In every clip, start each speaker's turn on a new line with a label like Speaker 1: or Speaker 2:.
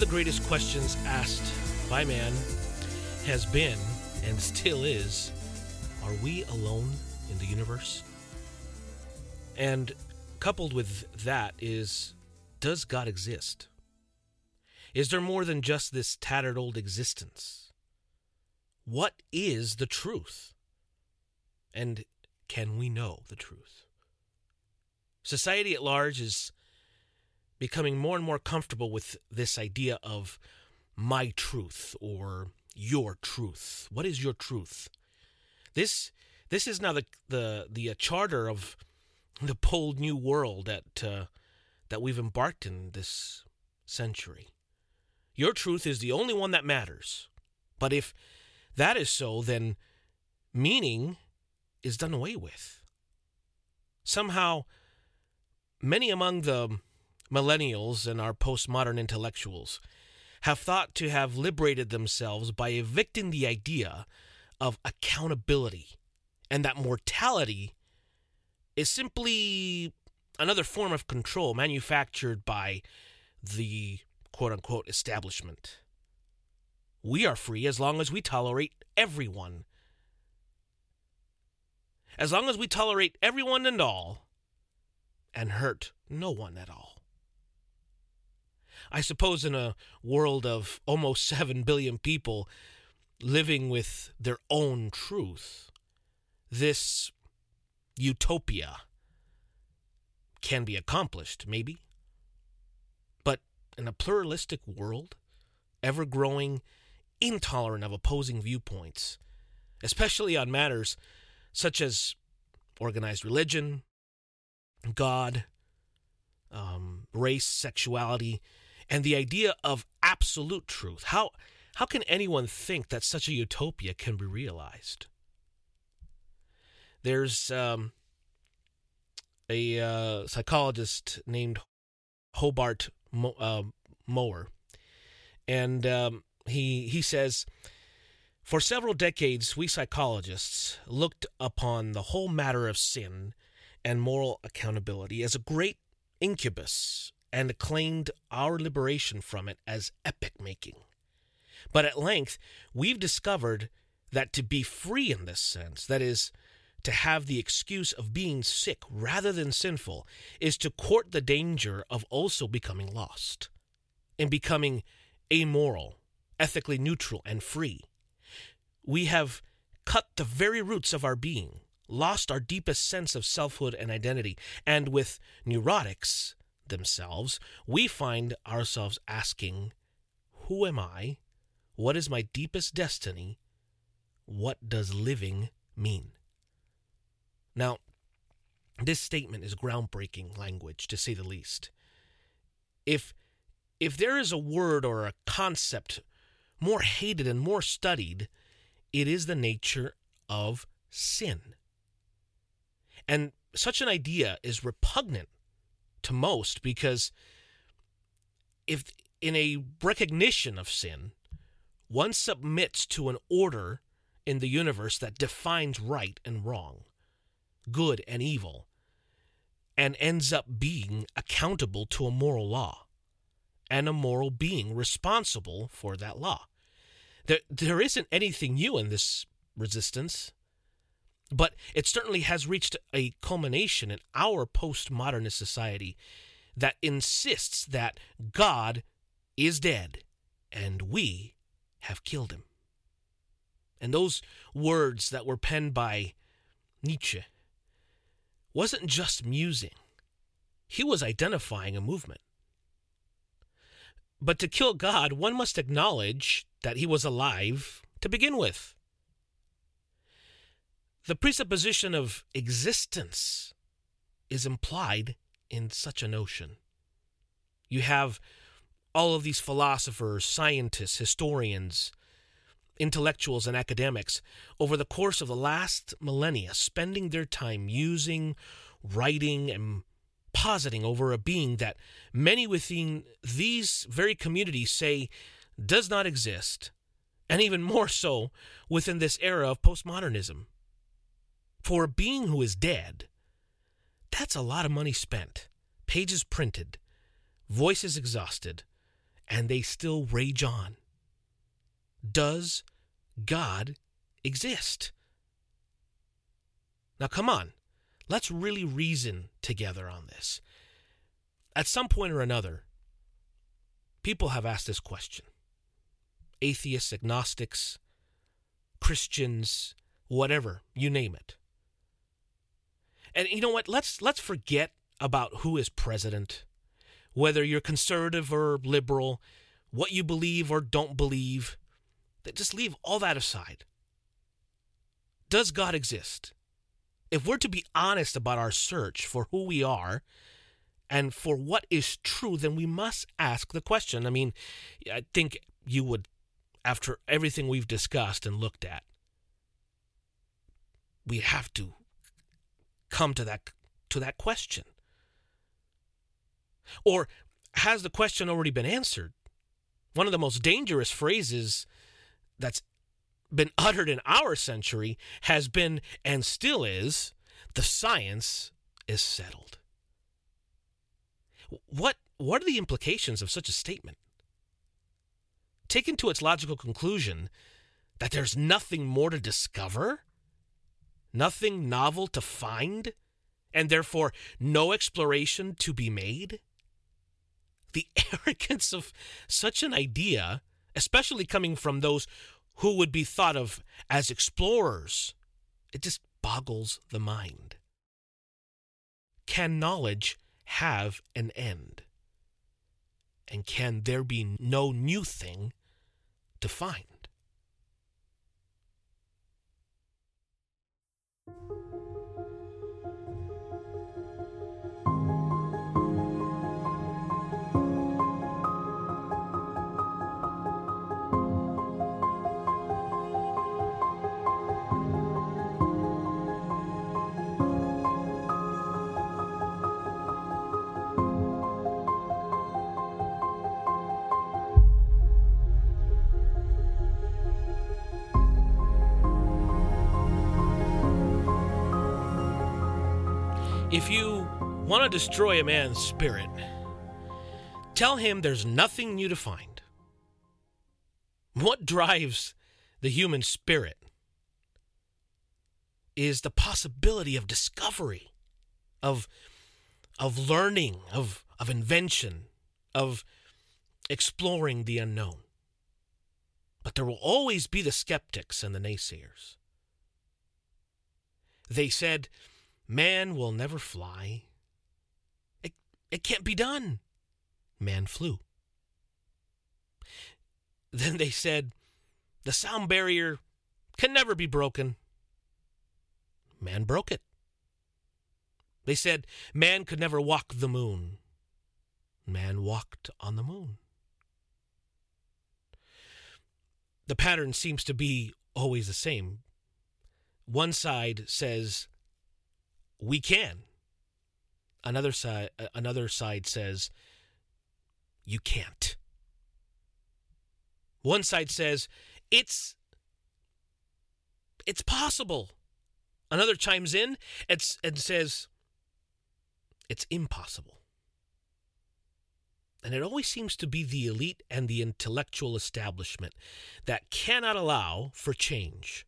Speaker 1: Of the greatest questions asked by man has been, and still is, are we alone in the universe? And coupled with that is, does God exist? Is there more than just this tattered old existence? What is the truth? And can we know the truth? Society at large is becoming more and more comfortable with this idea of my truth or your truth. What is your truth? This this is now the the the uh, charter of the bold new world that uh, that we've embarked in this century. Your truth is the only one that matters. But if that is so, then meaning is done away with. Somehow, many among the millennials and our postmodern intellectuals have thought to have liberated themselves by evicting the idea of accountability and that mortality is simply another form of control manufactured by the quote unquote establishment. We are free as long as we tolerate everyone. As long as we tolerate everyone and all and hurt no one at all. I suppose in a world of almost 7 billion people living with their own truth, this utopia can be accomplished, maybe. But in a pluralistic world, ever growing, intolerant of opposing viewpoints, especially on matters such as organized religion, God, um, race, sexuality, and the idea of absolute truth. How how can anyone think that such a utopia can be realized? There's um, a uh, psychologist named Hobart Mo- uh, Mowrer, and um, he he says. For several decades, we psychologists looked upon the whole matter of sin and moral accountability as a great incubus and acclaimed our liberation from it as epic making. But at length, we've discovered that to be free in this sense, that is, to have the excuse of being sick rather than sinful, is to court the danger of also becoming lost, in becoming amoral, ethically neutral, and free. We have cut the very roots of our being, lost our deepest sense of selfhood and identity, and with neurotics, themselves, we find ourselves asking, Who am I? What is my deepest destiny? What does living mean? Now, this statement is groundbreaking language, to say the least. If, if there is a word or a concept more hated and more studied, it is the nature of sin. And such an idea is repugnant to most because if in a recognition of sin, one submits to an order in the universe that defines right and wrong, good and evil, and ends up being accountable to a moral law and a moral being responsible for that law. There, there isn't anything new in this resistance. But it certainly has reached a culmination in our postmodernist society that insists that God is dead and we have killed him. And those words that were penned by Nietzsche wasn't just musing, he was identifying a movement. But to kill God, one must acknowledge that he was alive to begin with the presupposition of existence is implied in such a notion. You have all of these philosophers, scientists, historians, intellectuals, and academics over the course of the last millennia spending their time using, writing, and positing over a being that many within these very communities say does not exist, and even more so within this era of postmodernism. For a being who is dead, that's a lot of money spent, pages printed, voices exhausted, and they still rage on. Does God exist? Now, come on. Let's really reason together on this. At some point or another, people have asked this question atheists, agnostics, Christians, whatever, you name it. And you know what? Let's let's forget about who is president, whether you're conservative or liberal, what you believe or don't believe. Just leave all that aside. Does God exist? If we're to be honest about our search for who we are and for what is true, then we must ask the question. I mean, I think you would, after everything we've discussed and looked at, we have to come to that to that question. Or has the question already been answered? One of the most dangerous phrases that's been uttered in our century has been and still is the science is settled. What what are the implications of such a statement? Taken to its logical conclusion that there's nothing more to discover, nothing novel to find, and therefore no exploration to be made? The arrogance of such an idea, especially coming from those who would be thought of as explorers, it just boggles the mind. Can knowledge have an end? And can there be no new thing to find? Thank you If you want to destroy a man's spirit, tell him there's nothing new to find. What drives the human spirit is the possibility of discovery, of, of learning, of, of invention, of exploring the unknown. But there will always be the skeptics and the naysayers. They said, Man will never fly. It, it can't be done. Man flew. Then they said, the sound barrier can never be broken. Man broke it. They said, man could never walk the moon. Man walked on the moon. The pattern seems to be always the same. One side says we can. Another side another side says you can't. One side says it's it's possible. Another chimes in and, and says it's impossible. And it always seems to be the elite and the intellectual establishment that cannot allow for change,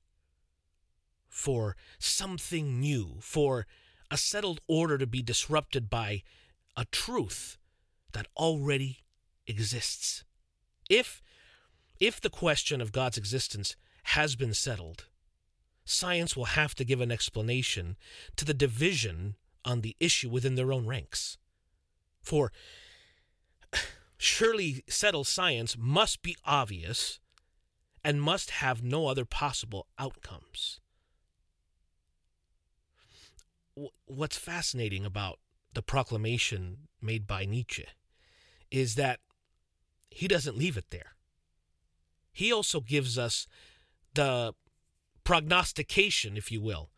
Speaker 1: for something new, for a settled order to be disrupted by a truth that already exists. If if the question of God's existence has been settled, science will have to give an explanation to the division on the issue within their own ranks. For surely settled science must be obvious and must have no other possible outcomes what's fascinating about the proclamation made by Nietzsche is that he doesn't leave it there. He also gives us the prognostication, if you will,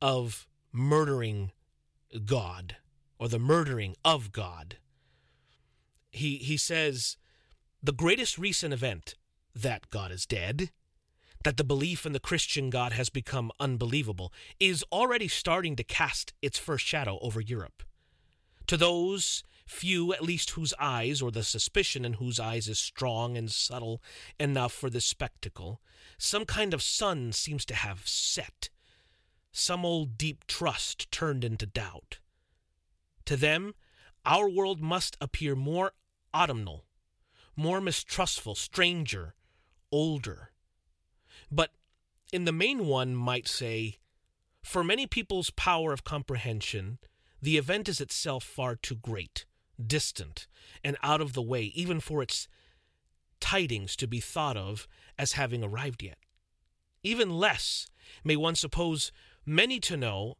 Speaker 1: of murdering God or the murdering of God. He, he says the greatest recent event that God is dead that the belief in the Christian God has become unbelievable is already starting to cast its first shadow over Europe. To those few at least whose eyes, or the suspicion in whose eyes, is strong and subtle enough for this spectacle, some kind of sun seems to have set, some old deep trust turned into doubt. To them, our world must appear more autumnal, more mistrustful, stranger, older. But in the main one might say, for many people's power of comprehension, the event is itself far too great, distant, and out of the way, even for its tidings to be thought of as having arrived yet. Even less may one suppose many to know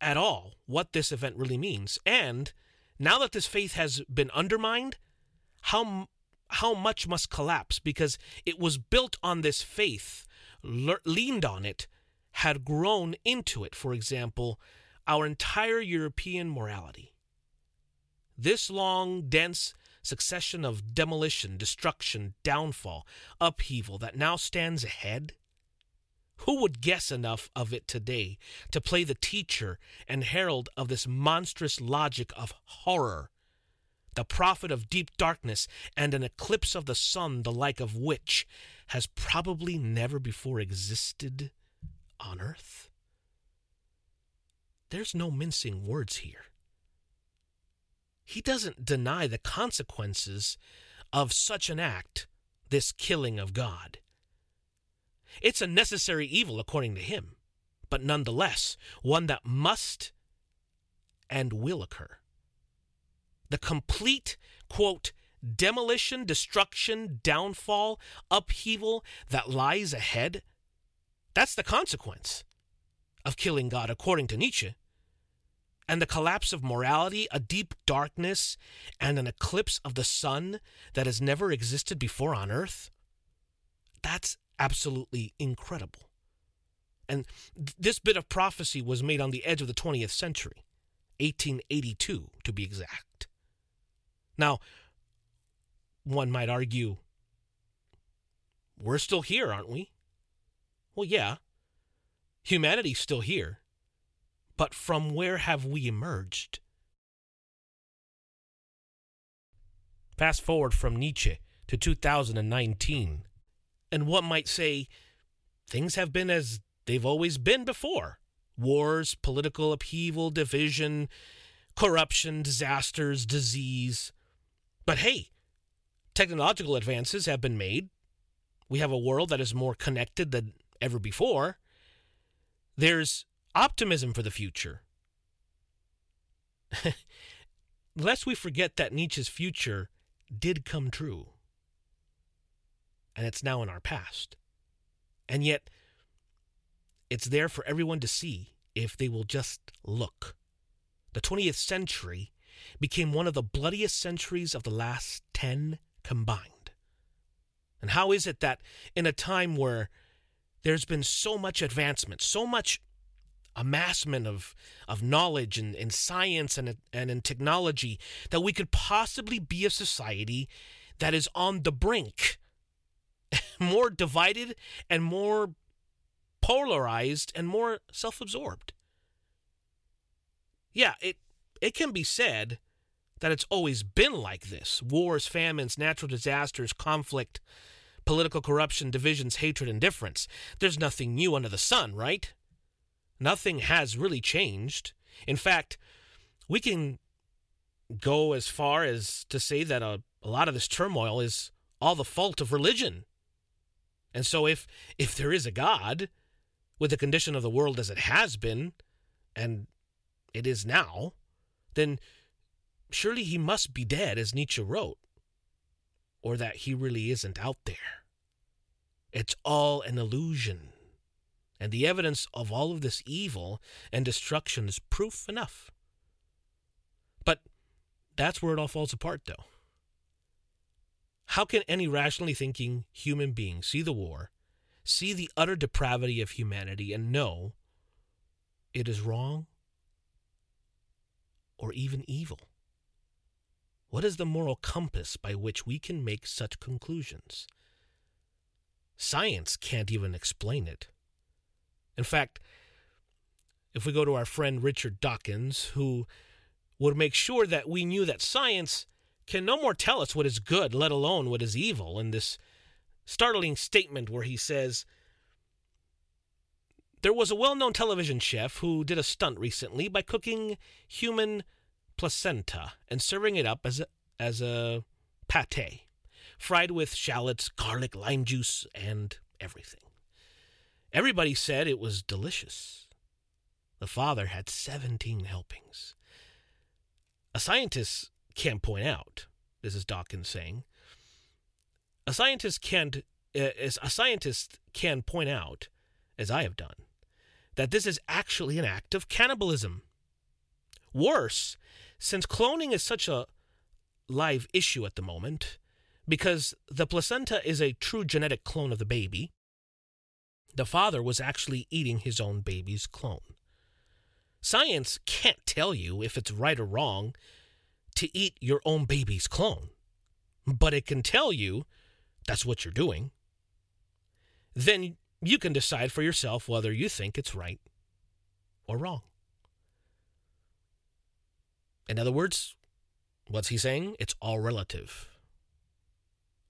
Speaker 1: at all what this event really means. And now that this faith has been undermined, how how much must collapse because it was built on this faith, le- leaned on it, had grown into it. For example, our entire European morality. This long, dense succession of demolition, destruction, downfall, upheaval that now stands ahead? Who would guess enough of it today to play the teacher and herald of this monstrous logic of horror, the prophet of deep darkness and an eclipse of the sun, the like of which has probably never before existed on earth? There's no mincing words here. He doesn't deny the consequences of such an act, this killing of God. It's a necessary evil according to him, but nonetheless one that must and will occur. The complete, quote, demolition, destruction, downfall, upheaval that lies ahead, that's the consequence of killing God, according to Nietzsche and the collapse of morality, a deep darkness, and an eclipse of the sun that has never existed before on earth, that's absolutely incredible. And th- this bit of prophecy was made on the edge of the 20th century, 1882 to be exact. Now, one might argue, we're still here, aren't we? Well, yeah, humanity's still here but from where have we emerged? Fast forward from Nietzsche to 2019, and what might say things have been as they've always been before wars, political upheaval, division, corruption, disasters, disease. But hey, technological advances have been made. We have a world that is more connected than ever before. There's optimism for the future. Lest we forget that Nietzsche's future did come true. And it's now in our past. And yet, it's there for everyone to see if they will just look. The 20th century became one of the bloodiest centuries of the last 10 combined. And how is it that in a time where there's been so much advancement, so much amassment of, of knowledge and, in science and, and in technology that we could possibly be a society that is on the brink, more divided and more polarized and more self absorbed. Yeah, it, it can be said that it's always been like this wars, famines, natural disasters, conflict, political corruption, divisions, hatred, indifference. There's nothing new under the sun, right? Nothing has really changed. In fact, we can go as far as to say that a, a lot of this turmoil is all the fault of religion. And so if if there is a God, with the condition of the world as it has been, and it is now, then surely he must be dead, as Nietzsche wrote, or that he really isn't out there. It's all an illusion. And the evidence of all of this evil and destruction is proof enough. But that's where it all falls apart, though. How can any rationally thinking human being see the war, see the utter depravity of humanity, and know it is wrong or even evil? What is the moral compass by which we can make such conclusions? Science can't even explain it. In fact, if we go to our friend Richard Dawkins, who would make sure that we knew that science can no more tell us what is good, let alone what is evil, in this startling statement where he says, There was a well known television chef who did a stunt recently by cooking human placenta and serving it up as a, as a pate, fried with shallots, garlic, lime juice, and everything. Everybody said it was delicious. The father had 17 helpings. A scientist can't point out, this is Dawkins saying, a scientist can't, uh, a scientist can point out, as I have done, that this is actually an act of cannibalism. Worse, since cloning is such a live issue at the moment, because the placenta is a true genetic clone of the baby, the father was actually eating his own baby's clone. Science can't tell you if it's right or wrong to eat your own baby's clone, but it can tell you that's what you're doing. Then you can decide for yourself whether you think it's right or wrong. In other words, what's he saying? It's all relative.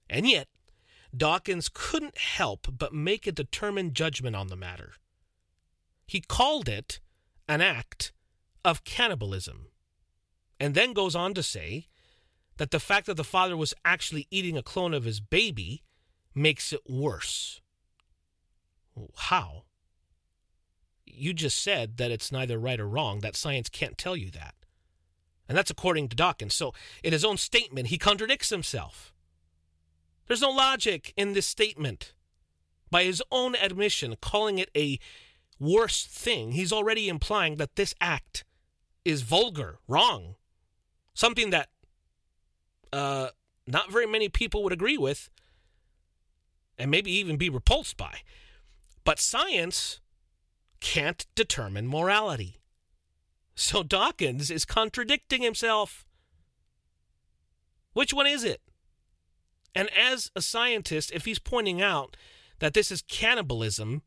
Speaker 1: And yet, Dawkins couldn't help but make a determined judgment on the matter. He called it an act of cannibalism, and then goes on to say that the fact that the father was actually eating a clone of his baby makes it worse. How? You just said that it's neither right or wrong, that science can't tell you that. And that's according to Dawkins. So, in his own statement, he contradicts himself. There's no logic in this statement. By his own admission, calling it a worse thing, he's already implying that this act is vulgar, wrong, something that uh, not very many people would agree with, and maybe even be repulsed by. But science can't determine morality. So Dawkins is contradicting himself. Which one is it? And as a scientist, if he's pointing out that this is cannibalism,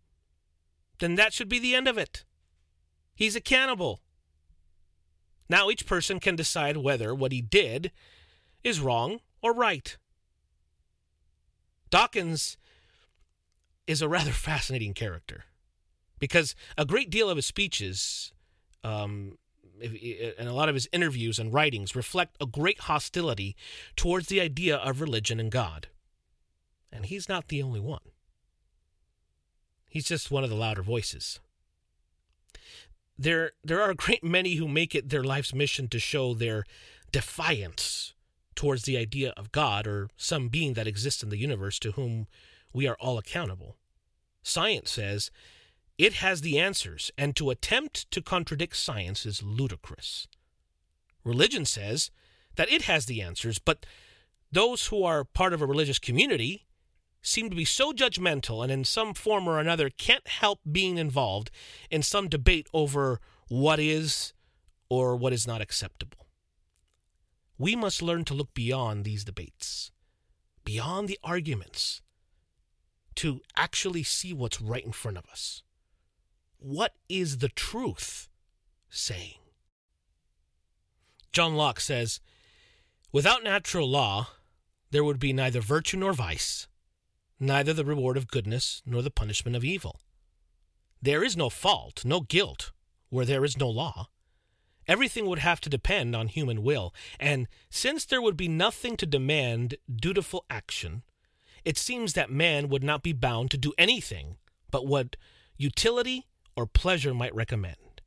Speaker 1: then that should be the end of it. He's a cannibal. Now each person can decide whether what he did is wrong or right. Dawkins is a rather fascinating character because a great deal of his speeches um, and a lot of his interviews and writings reflect a great hostility towards the idea of religion and God. And he's not the only one. He's just one of the louder voices. There, there are a great many who make it their life's mission to show their defiance towards the idea of God or some being that exists in the universe to whom we are all accountable. Science says it has the answers, and to attempt to contradict science is ludicrous. Religion says that it has the answers, but those who are part of a religious community seem to be so judgmental and in some form or another can't help being involved in some debate over what is or what is not acceptable. We must learn to look beyond these debates, beyond the arguments, to actually see what's right in front of us. What is the truth saying? John Locke says, Without natural law, there would be neither virtue nor vice, neither the reward of goodness nor the punishment of evil. There is no fault, no guilt, where there is no law. Everything would have to depend on human will, and since there would be nothing to demand dutiful action, it seems that man would not be bound to do anything but what utility or pleasure might recommend,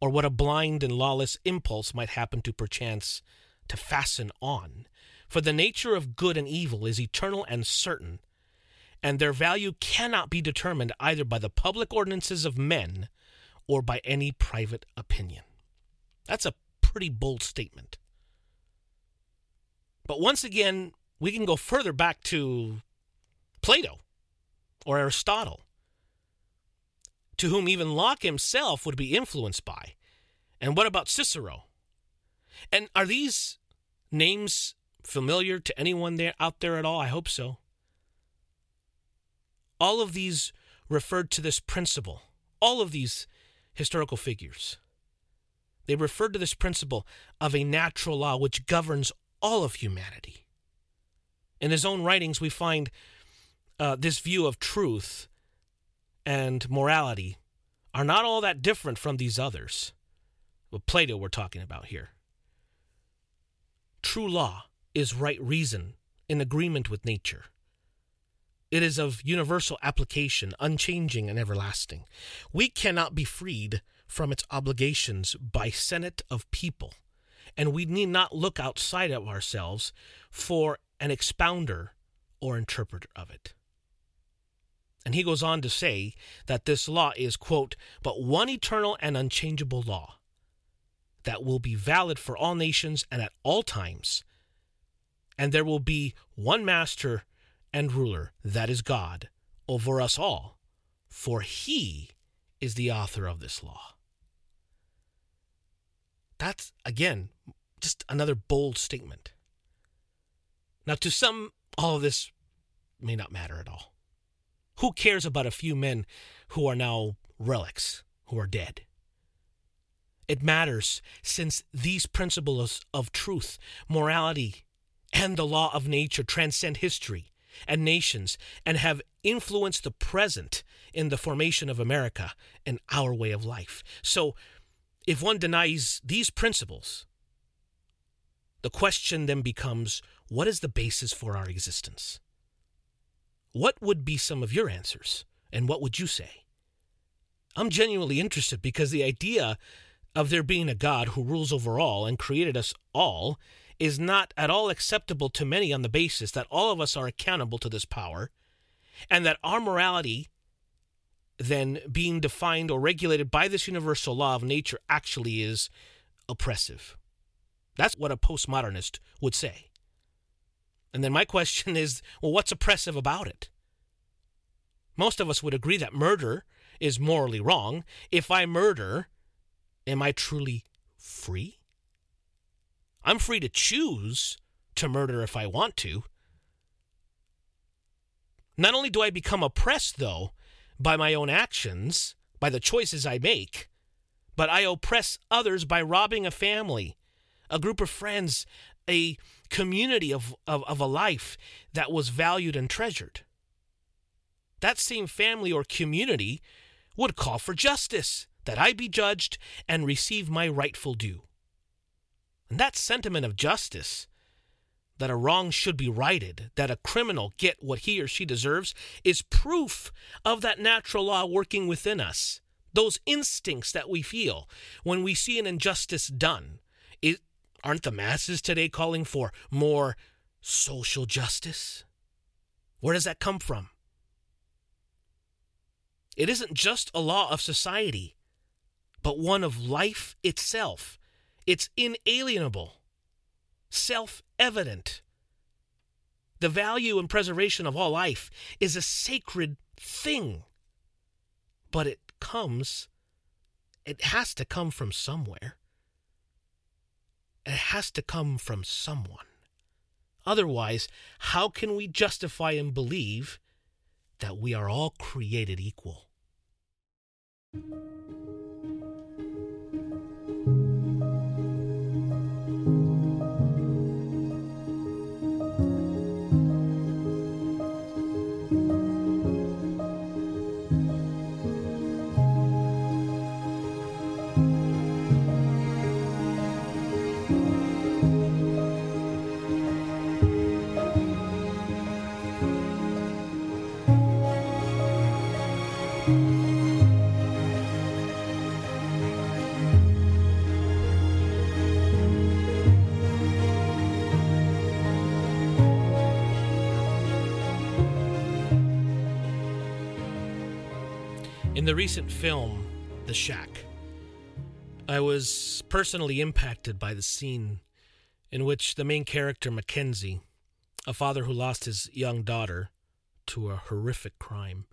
Speaker 1: or what a blind and lawless impulse might happen to perchance to fasten on. For the nature of good and evil is eternal and certain, and their value cannot be determined either by the public ordinances of men or by any private opinion. That's a pretty bold statement. But once again, we can go further back to Plato or Aristotle to whom even Locke himself would be influenced by? And what about Cicero? And are these names familiar to anyone there out there at all? I hope so. All of these referred to this principle. All of these historical figures. They referred to this principle of a natural law which governs all of humanity. In his own writings, we find uh, this view of truth and morality are not all that different from these others. Well, Plato, we're talking about here. True law is right reason in agreement with nature. It is of universal application, unchanging and everlasting. We cannot be freed from its obligations by senate of people, and we need not look outside of ourselves for an expounder or interpreter of it. And he goes on to say that this law is, quote, but one eternal and unchangeable law that will be valid for all nations and at all times. And there will be one master and ruler, that is God, over us all, for he is the author of this law. That's, again, just another bold statement. Now, to some, all of this may not matter at all. Who cares about a few men who are now relics, who are dead? It matters since these principles of truth, morality, and the law of nature transcend history and nations and have influenced the present in the formation of America and our way of life. So, if one denies these principles, the question then becomes what is the basis for our existence? What would be some of your answers? And what would you say? I'm genuinely interested because the idea of there being a God who rules over all and created us all is not at all acceptable to many on the basis that all of us are accountable to this power and that our morality then being defined or regulated by this universal law of nature actually is oppressive. That's what a postmodernist would say. And then my question is well, what's oppressive about it? Most of us would agree that murder is morally wrong. If I murder, am I truly free? I'm free to choose to murder if I want to. Not only do I become oppressed, though, by my own actions, by the choices I make, but I oppress others by robbing a family, a group of friends, a community of, of, of a life that was valued and treasured. That same family or community would call for justice, that I be judged and receive my rightful due. And that sentiment of justice that a wrong should be righted, that a criminal get what he or she deserves, is proof of that natural law working within us. Those instincts that we feel when we see an injustice done. It, aren't the masses today calling for more social justice? Where does that come from? It isn't just a law of society, but one of life itself. It's inalienable self evident. The value and preservation of all life is a sacred thing, but it comes, it has to come from somewhere. It has to come from someone. Otherwise, how can we justify and believe that we are all created equal? In the recent film, The Shack, I was personally impacted by the scene in which the main character, Mackenzie, a father who lost his young daughter to a horrific crime,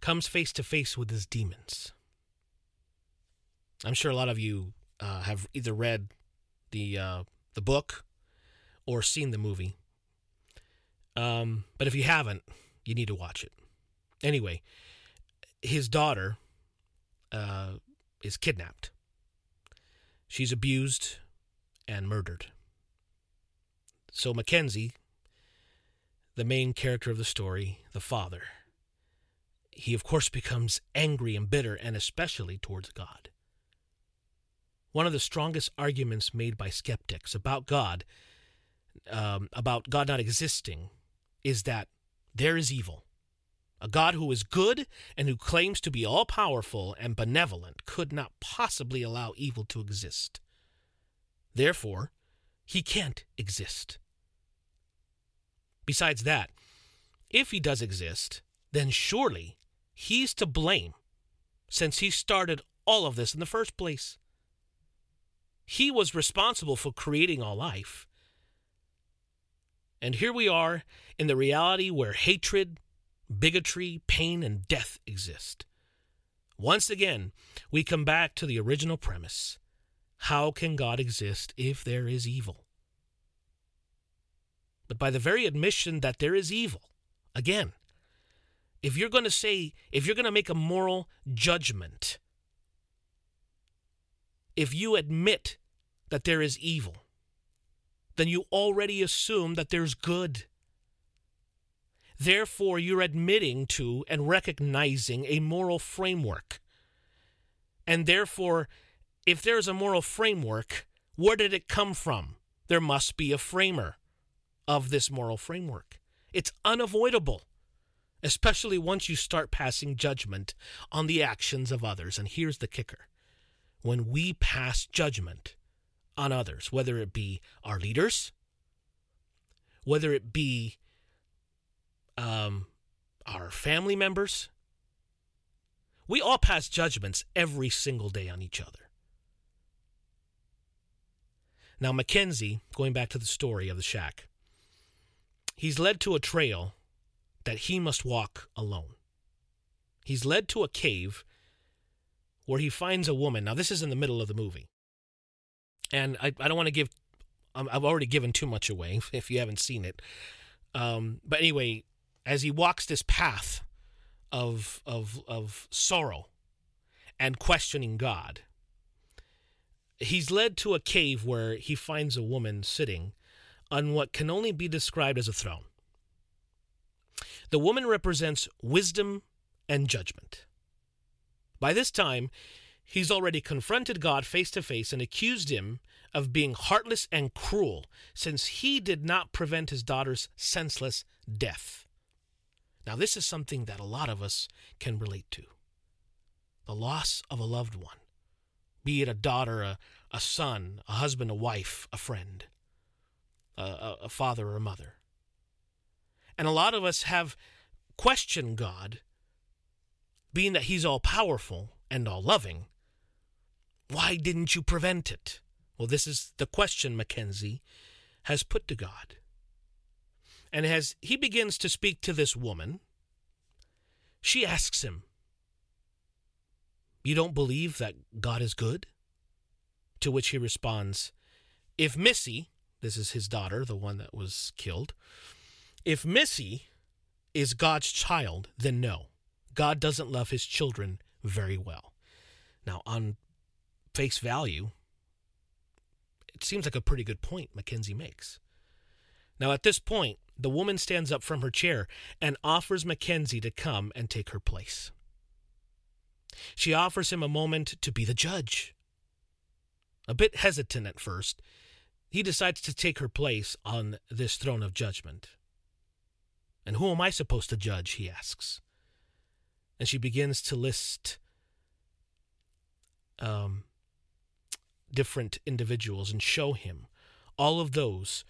Speaker 1: comes face to face with his demons. I'm sure a lot of you uh, have either read the uh, the book or seen the movie. Um, but if you haven't, you need to watch it. Anyway, his daughter uh, is kidnapped. She's abused and murdered. So Mackenzie, the main character of the story, the father, he of course becomes angry and bitter, and especially towards God. One of the strongest arguments made by skeptics about God, um, about God not existing, is that there is evil. A God who is good and who claims to be all powerful and benevolent could not possibly allow evil to exist. Therefore, he can't exist. Besides that, if he does exist, then surely he's to blame since he started all of this in the first place. He was responsible for creating all life. And here we are in the reality where hatred, bigotry, pain, and death exist. Once again, we come back to the original premise how can God exist if there is evil? But by the very admission that there is evil, again, if you're going to say, if you're going to make a moral judgment, if you admit that there is evil, then you already assume that there's good. Therefore, you're admitting to and recognizing a moral framework. And therefore, if there's a moral framework, where did it come from? There must be a framer of this moral framework. It's unavoidable, especially once you start passing judgment on the actions of others. And here's the kicker when we pass judgment on others, whether it be our leaders, whether it be our family members. We all pass judgments every single day on each other. Now, Mackenzie, going back to the story of the shack, he's led to a trail that he must walk alone. He's led to a cave where he finds a woman. Now, this is in the middle of the movie. And I, I don't want to give, I've already given too much away if you haven't seen it. Um, but anyway, as he walks this path of of of sorrow and questioning God. He's led to a cave where he finds a woman sitting on what can only be described as a throne. The woman represents wisdom and judgment. By this time, he's already confronted God face to face and accused him of being heartless and cruel since he did not prevent his daughter's senseless death. Now, this is something that a lot of us can relate to the loss of a loved one, be it a daughter, a, a son, a husband, a wife, a friend, a, a father, or a mother. And a lot of us have questioned God, being that He's all powerful and all loving. Why didn't you prevent it? Well, this is the question Mackenzie has put to God. And as he begins to speak to this woman, she asks him, You don't believe that God is good? To which he responds, If Missy, this is his daughter, the one that was killed, if Missy is God's child, then no. God doesn't love his children very well. Now, on face value, it seems like a pretty good point Mackenzie makes. Now, at this point, the woman stands up from her chair and offers Mackenzie to come and take her place. She offers him a moment to be the judge. A bit hesitant at first, he decides to take her place on this throne of judgment. And who am I supposed to judge? he asks. And she begins to list um, different individuals and show him all of those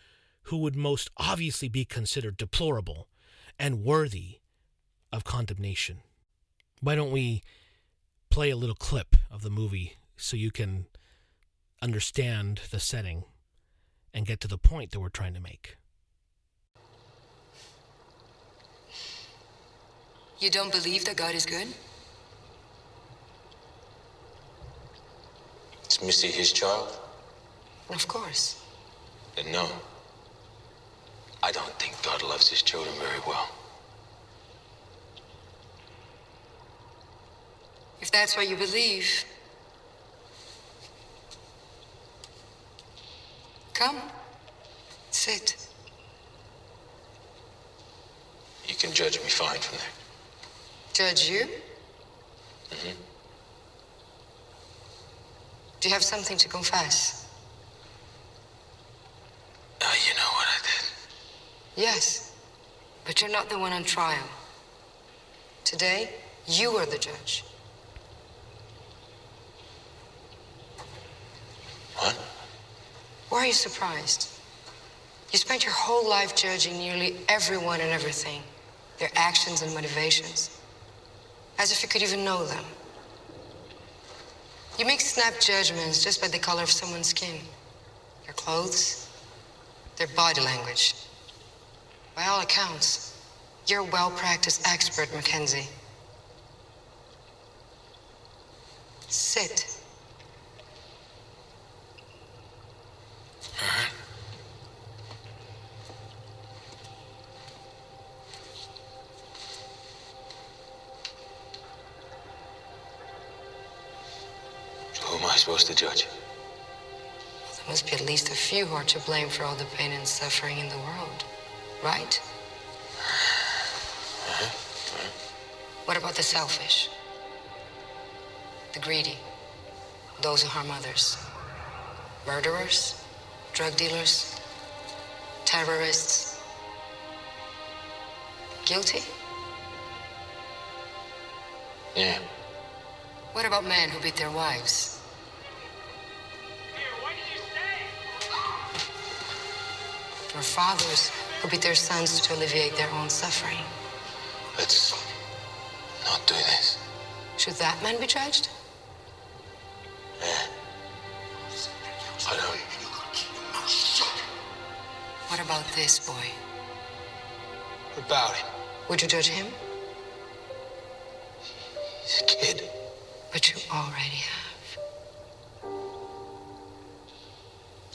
Speaker 1: who would most obviously be considered deplorable and worthy of condemnation. Why don't we play a little clip of the movie so you can understand the setting and get to the point that we're trying to make?
Speaker 2: You don't believe that God is good?
Speaker 3: Is Missy his child?
Speaker 2: Of course.
Speaker 3: Then no. I don't think God loves his children very well.
Speaker 2: If that's what you believe, Come. Sit.
Speaker 3: You can judge me fine from there.
Speaker 2: Judge you? Mm-hmm. Do you have something to confess?
Speaker 3: Uh, you know what I did?
Speaker 2: Yes. But you're not the one on trial. Today, you are the judge.
Speaker 3: What?
Speaker 2: Why are you surprised? You spent your whole life judging nearly everyone and everything, their actions and motivations, as if you could even know them. You make snap judgments just by the color of someone's skin, their clothes, their body language. By all accounts, you're a well practiced expert, Mackenzie. Sit.
Speaker 3: So who am I supposed to judge?
Speaker 2: There must be at least a few who are to blame for all the pain and suffering in the world, right? Uh-huh. What about the selfish? The greedy? Those who harm others? Murderers? Drug dealers? Terrorists? Guilty?
Speaker 3: Yeah.
Speaker 2: What about men who beat their wives? Or fathers who beat their sons to alleviate their own suffering?
Speaker 3: Let's not do this.
Speaker 2: Should that man be judged? Yeah.
Speaker 3: I know you can don't.
Speaker 2: What about this boy?
Speaker 3: About him?
Speaker 2: Would you judge him?
Speaker 3: He's a kid.
Speaker 2: But you already have.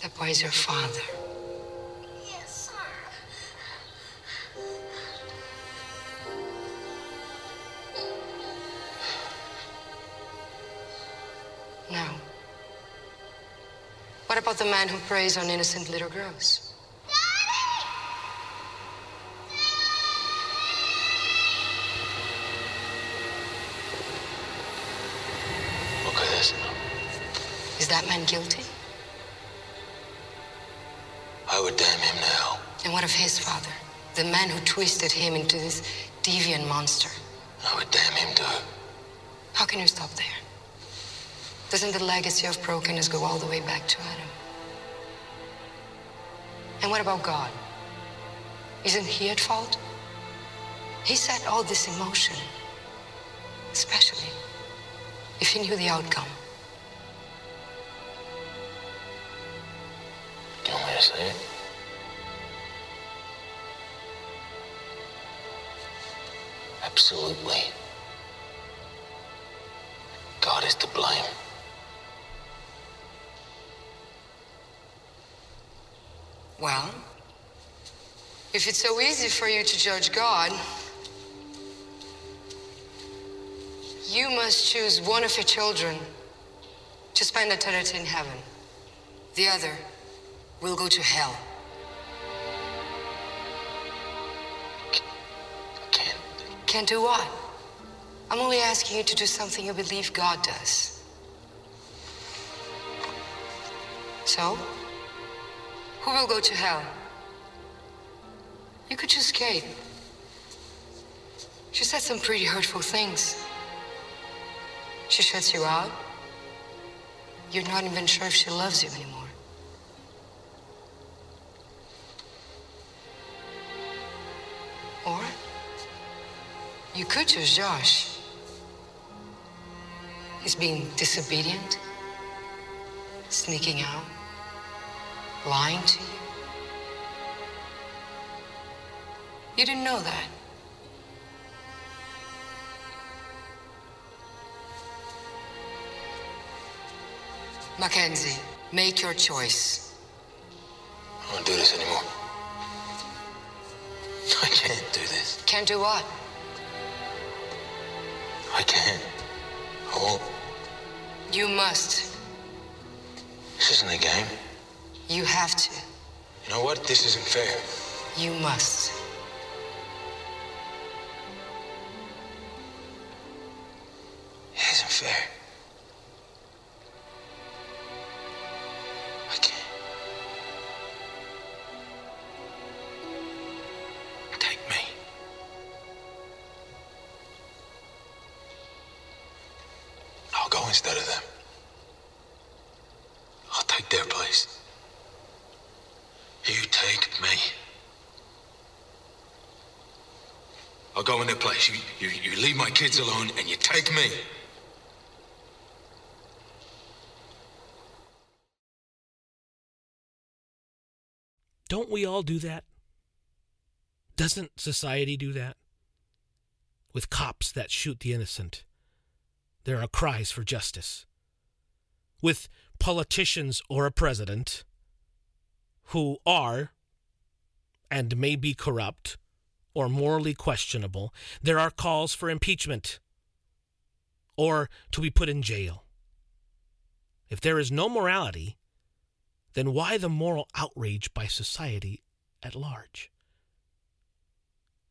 Speaker 2: That boy is your father. About the man who preys on innocent little girls?
Speaker 3: Okay, that's enough.
Speaker 2: Is that man guilty?
Speaker 3: I would damn him now.
Speaker 2: And what of his father? The man who twisted him into this deviant monster.
Speaker 3: I would damn him too.
Speaker 2: How can you stop there? Doesn't the legacy of brokenness go all the way back to Adam? And what about God? Isn't he at fault? He set all this in motion, especially if he knew the outcome.
Speaker 3: Do you want me to say it? Absolutely. God is to blame.
Speaker 2: Well, if it's so easy for you to judge God, you must choose one of your children to spend eternity in heaven. The other will go to hell.
Speaker 3: Can't.
Speaker 2: Can't do what? I'm only asking you to do something you believe God does. So, who will go to hell? You could choose Kate. She said some pretty hurtful things. She shuts you out. You're not even sure if she loves you anymore. Or you could choose Josh. He's being disobedient, sneaking out, lying to you. You didn't know that. Mackenzie, make your choice.
Speaker 3: I won't do this anymore. I can't do this.
Speaker 2: Can't do what?
Speaker 3: I can't. I won't.
Speaker 2: You must.
Speaker 3: This isn't a game.
Speaker 2: You have to.
Speaker 3: You know what? This isn't fair.
Speaker 2: You must.
Speaker 3: You, you, you leave my kids alone and you take me.
Speaker 1: Don't we all do that? Doesn't society do that? With cops that shoot the innocent, there are cries for justice. With politicians or a president who are and may be corrupt or morally questionable, there are calls for impeachment or to be put in jail. If there is no morality, then why the moral outrage by society at large?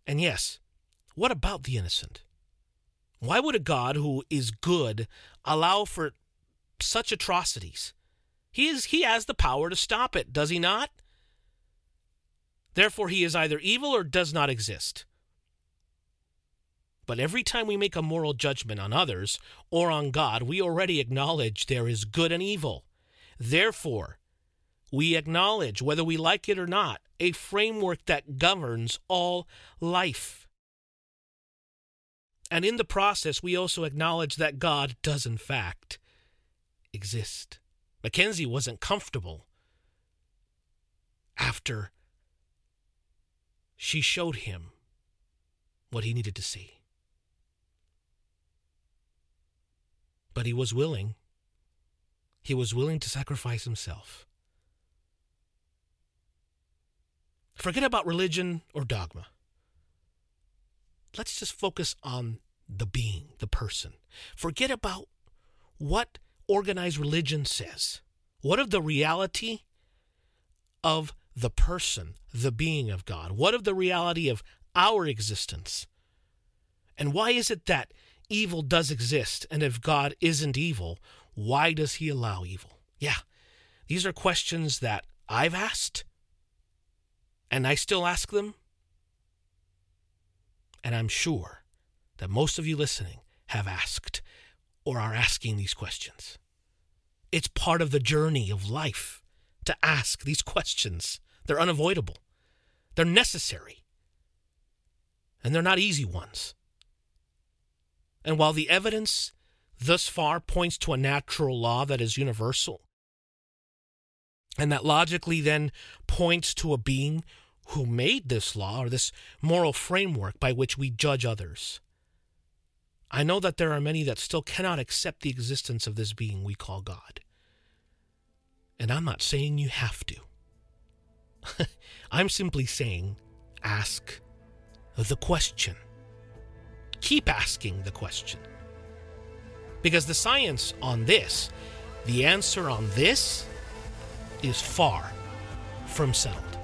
Speaker 1: And yes, what about the innocent? Why would a God who is good allow for such atrocities? He is he has the power to stop it, does he not? Therefore he is either evil or does not exist. But every time we make a moral judgment on others or on God, we already acknowledge there is good and evil. Therefore, we acknowledge, whether we like it or not, a framework that governs all life. And in the process, we also acknowledge that God does, in fact, exist. Mackenzie wasn't comfortable after she showed him what he needed to see. But he was willing. He was willing to sacrifice himself. Forget about religion or dogma. Let's just focus on the being, the person. Forget about what organized religion says. What of the reality of the person, the being of God? What of the reality of our existence? And why is it that evil does exist? And if God isn't evil, why does he allow evil? Yeah, these are questions that I've asked and I still ask them. And I'm sure that most of you listening have asked or are asking these questions. It's part of the journey of life to ask these questions. They're unavoidable, they're necessary, and they're not easy ones. And while the evidence thus far points to a natural law that is universal, and that logically then points to a being who made this law or this moral framework by which we judge others. I know that there are many that still cannot accept the existence of this being we call God. And I'm not saying you have to. I'm simply saying ask the question. Keep asking the question. Because the science on this, the answer on this, is far from settled.